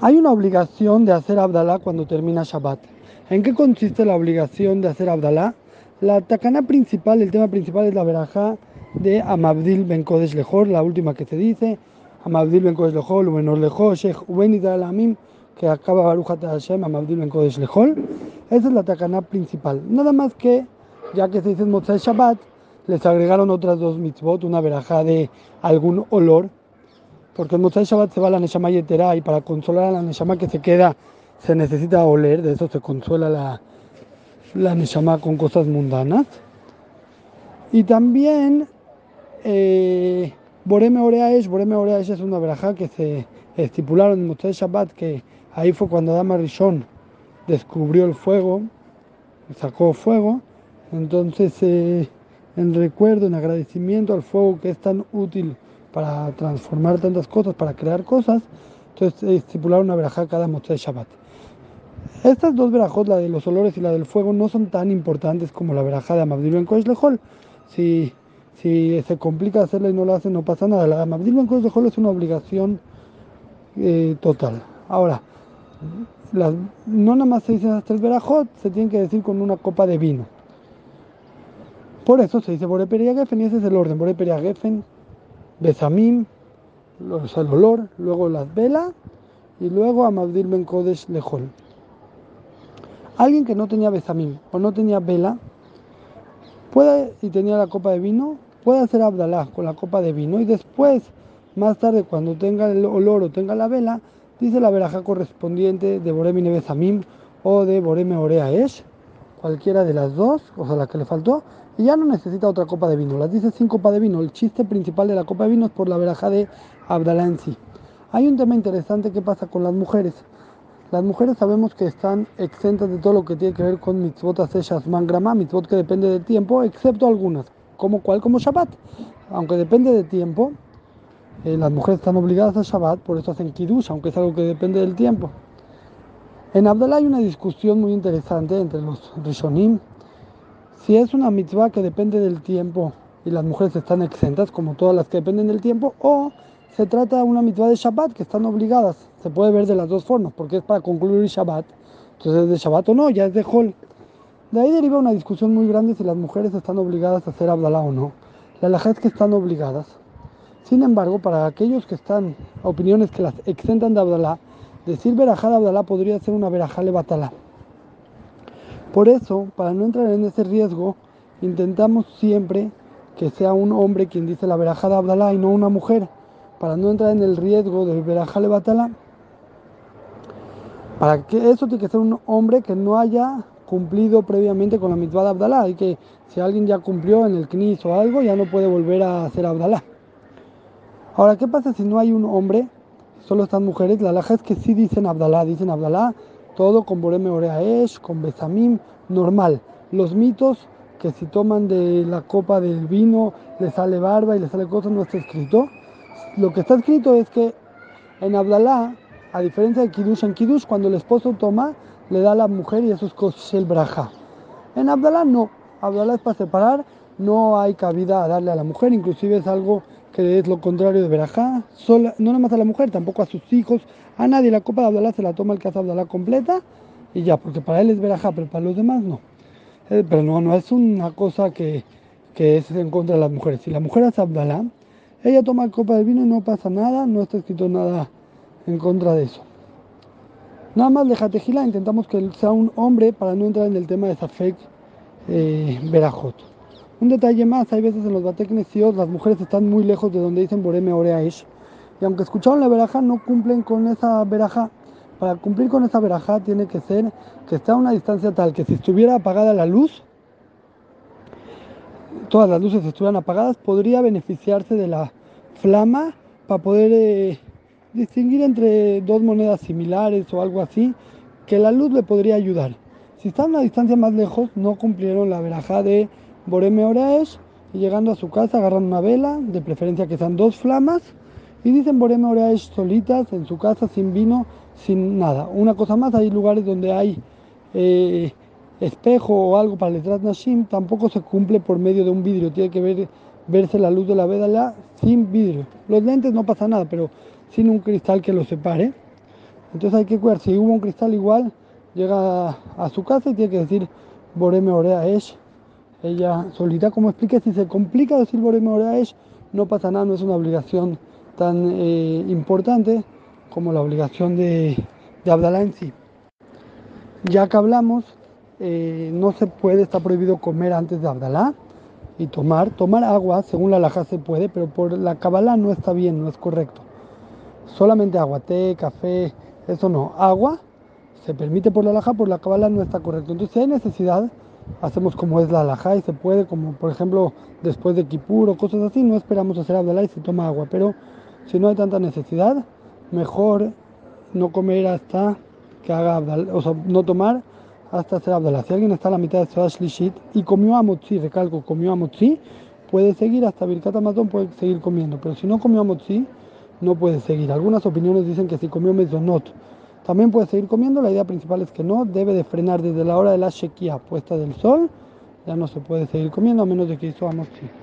Hay una obligación de hacer Abdalá cuando termina Shabbat. ¿En qué consiste la obligación de hacer Abdalá? La tacana principal, el tema principal es la verajá de Amabdil Ben Kodesh Lejor, la última que se dice. Amabdil Ben Kodesh Lejor, Ubenor Lejor, Sheikh Ubenid Alamim, que acaba Baruch Hashem, Amabdil Ben Kodesh Lejor. Esa es la tacana principal. Nada más que, ya que se dice Motzai Shabbat, les agregaron otras dos mitzvot, una verajá de algún olor, porque Motzai Shabbat se va la Neshama Yetera y para consolar a la Neshama que se queda se necesita oler, de eso se consuela la, la Neshama con cosas mundanas. Y también eh, Boreme Oreaesh, Boreme Oreaesh es una verajá que se estipularon en Motzai Shabbat, que ahí fue cuando Adama Rishon descubrió el fuego, sacó fuego, entonces eh, en recuerdo, en agradecimiento al fuego que es tan útil para transformar tantas cosas, para crear cosas, entonces estipularon una verajá cada Motzai Shabbat. Estas dos verajot, la de los olores y la del fuego, no son tan importantes como la verajá de Amabdil Ben Kodesh Lejol. Si, si se complica hacerla y no la hacen, no pasa nada. La de Amabdil Ben Kodesh Lejol es una obligación eh, total. Ahora, las, no nada más se dicen las tres verajot, se tienen que decir con una copa de vino. Por eso se dice Bore Geffen y ese es el orden. Bore Besamim, o sea, el olor, luego las velas y luego Amabdil Ben Kodesh Lejol. Alguien que no tenía besamim o no tenía vela, puede, y tenía la copa de vino, puede hacer Abdalá con la copa de vino y después, más tarde, cuando tenga el olor o tenga la vela, dice la veraja correspondiente de Boremine Besamim o de Boreme Orea Esh, cualquiera de las dos, o sea, la que le faltó, y ya no necesita otra copa de vino. Las dice sin copa de vino. El chiste principal de la copa de vino es por la veraja de sí. Hay un tema interesante que pasa con las mujeres. Las mujeres sabemos que están exentas de todo lo que tiene que ver con mitzvot aseshas mangrama, mitzvot que depende del tiempo, excepto algunas, como cual, como Shabbat. Aunque depende de tiempo, eh, las mujeres están obligadas a Shabbat, por eso hacen kiddush, aunque es algo que depende del tiempo. En Abdalá hay una discusión muy interesante entre los Rishonim. Si es una mitzvah que depende del tiempo y las mujeres están exentas, como todas las que dependen del tiempo, o se trata de una mitzvah de Shabbat que están obligadas. Se puede ver de las dos formas, porque es para concluir Shabbat. Entonces, ¿es de Shabbat o no? Ya es de Hol. De ahí deriva una discusión muy grande si las mujeres están obligadas a hacer Abdalá o no. La laja es que están obligadas. Sin embargo, para aquellos que están, opiniones que las exentan de Abdalá, decir verajá de Abdalá podría ser una verajá levatalá. Por eso, para no entrar en ese riesgo, intentamos siempre que sea un hombre quien dice la verajá de Abdalá y no una mujer para no entrar en el riesgo del verajale batala, para que eso tiene que ser un hombre que no haya cumplido previamente con la mitzvah de Abdalá y que si alguien ya cumplió en el knis o algo ya no puede volver a hacer Abdalá. Ahora, ¿qué pasa si no hay un hombre? Solo están mujeres. La laja es que sí dicen Abdalá, dicen Abdalá, todo con Boreme Oreaesh, con Besamim, normal. Los mitos que si toman de la copa del vino les sale barba y les sale cosas, no está escrito lo que está escrito es que en Abdalá, a diferencia de Kiddush, en Kiddush cuando el esposo toma, le da a la mujer y eso es el braja. En Abdalá no, Abdalá es para separar, no hay cabida a darle a la mujer, inclusive es algo que es lo contrario de Berajá, no nada más a la mujer, tampoco a sus hijos, a nadie. La copa de Abdalá se la toma el que hace Abdalá completa y ya, porque para él es Berajá, pero para los demás no. Eh, pero no, no es una cosa que, que es en contra de las mujeres. Si la mujer hace Abdalá, ella toma copa de vino y no pasa nada, no está escrito nada en contra de eso. Nada más de Jatejila intentamos que sea un hombre para no entrar en el tema de Safek eh, Berajot. Un detalle más, hay veces en los Bateknesios las mujeres están muy lejos de donde dicen Boreme Oreaish. Y aunque escucharon la veraja, no cumplen con esa veraja. Para cumplir con esa veraja tiene que ser que esté a una distancia tal que si estuviera apagada la luz, todas las luces estuvieran apagadas, podría beneficiarse de la flama para poder eh, distinguir entre dos monedas similares o algo así, que la luz le podría ayudar. Si están a una distancia más lejos, no cumplieron la verajá de Boreme Oreaesh y llegando a su casa agarran una vela, de preferencia que sean dos flamas, y dicen Boreme Oreaesh solitas en su casa, sin vino, sin nada. Una cosa más, hay lugares donde hay eh, espejo o algo para letras Nashim, tampoco se cumple por medio de un vidrio, tiene que ver, verse la luz de la vela sin vidrio. Los lentes no pasa nada, pero sin un cristal que los separe. Entonces hay que cuidar, si hubo un cristal igual, llega a su casa y tiene que decir Boreme Orea Esh, ella solita, como expliqué, si se complica decir Esh, no pasa nada, no es una obligación tan eh, importante como la obligación de, de Abdalá en sí. Ya que hablamos, eh, no se puede, está prohibido comer antes de Abdalá y tomar. Tomar agua, según la laja se puede, pero por la Kabbalah no está bien, no es correcto. Solamente agua, té, café, eso no. Agua se permite por la laja, por la Kabbalah no está correcto. Entonces, si hay necesidad, hacemos como es la laja y se puede, como por ejemplo después de Kippur o cosas así, no esperamos hacer Abdalá y se toma agua. Pero si no hay tanta necesidad, mejor no comer hasta que haga Abdalá, o sea, no tomar hasta hacer Abdalá. Si alguien está a la mitad de Sodash Lishit y comió amotzi, recalco, comió amotzi, puede seguir hasta Birkat Amazon, puede seguir comiendo. Pero si no comió amotzi, no puede seguir. Algunas opiniones dicen que si comió mezonot, también puede seguir comiendo. La idea principal es que no, debe de frenar desde la hora de la shekia puesta del sol. Ya no se puede seguir comiendo a menos de que hizo amotzi.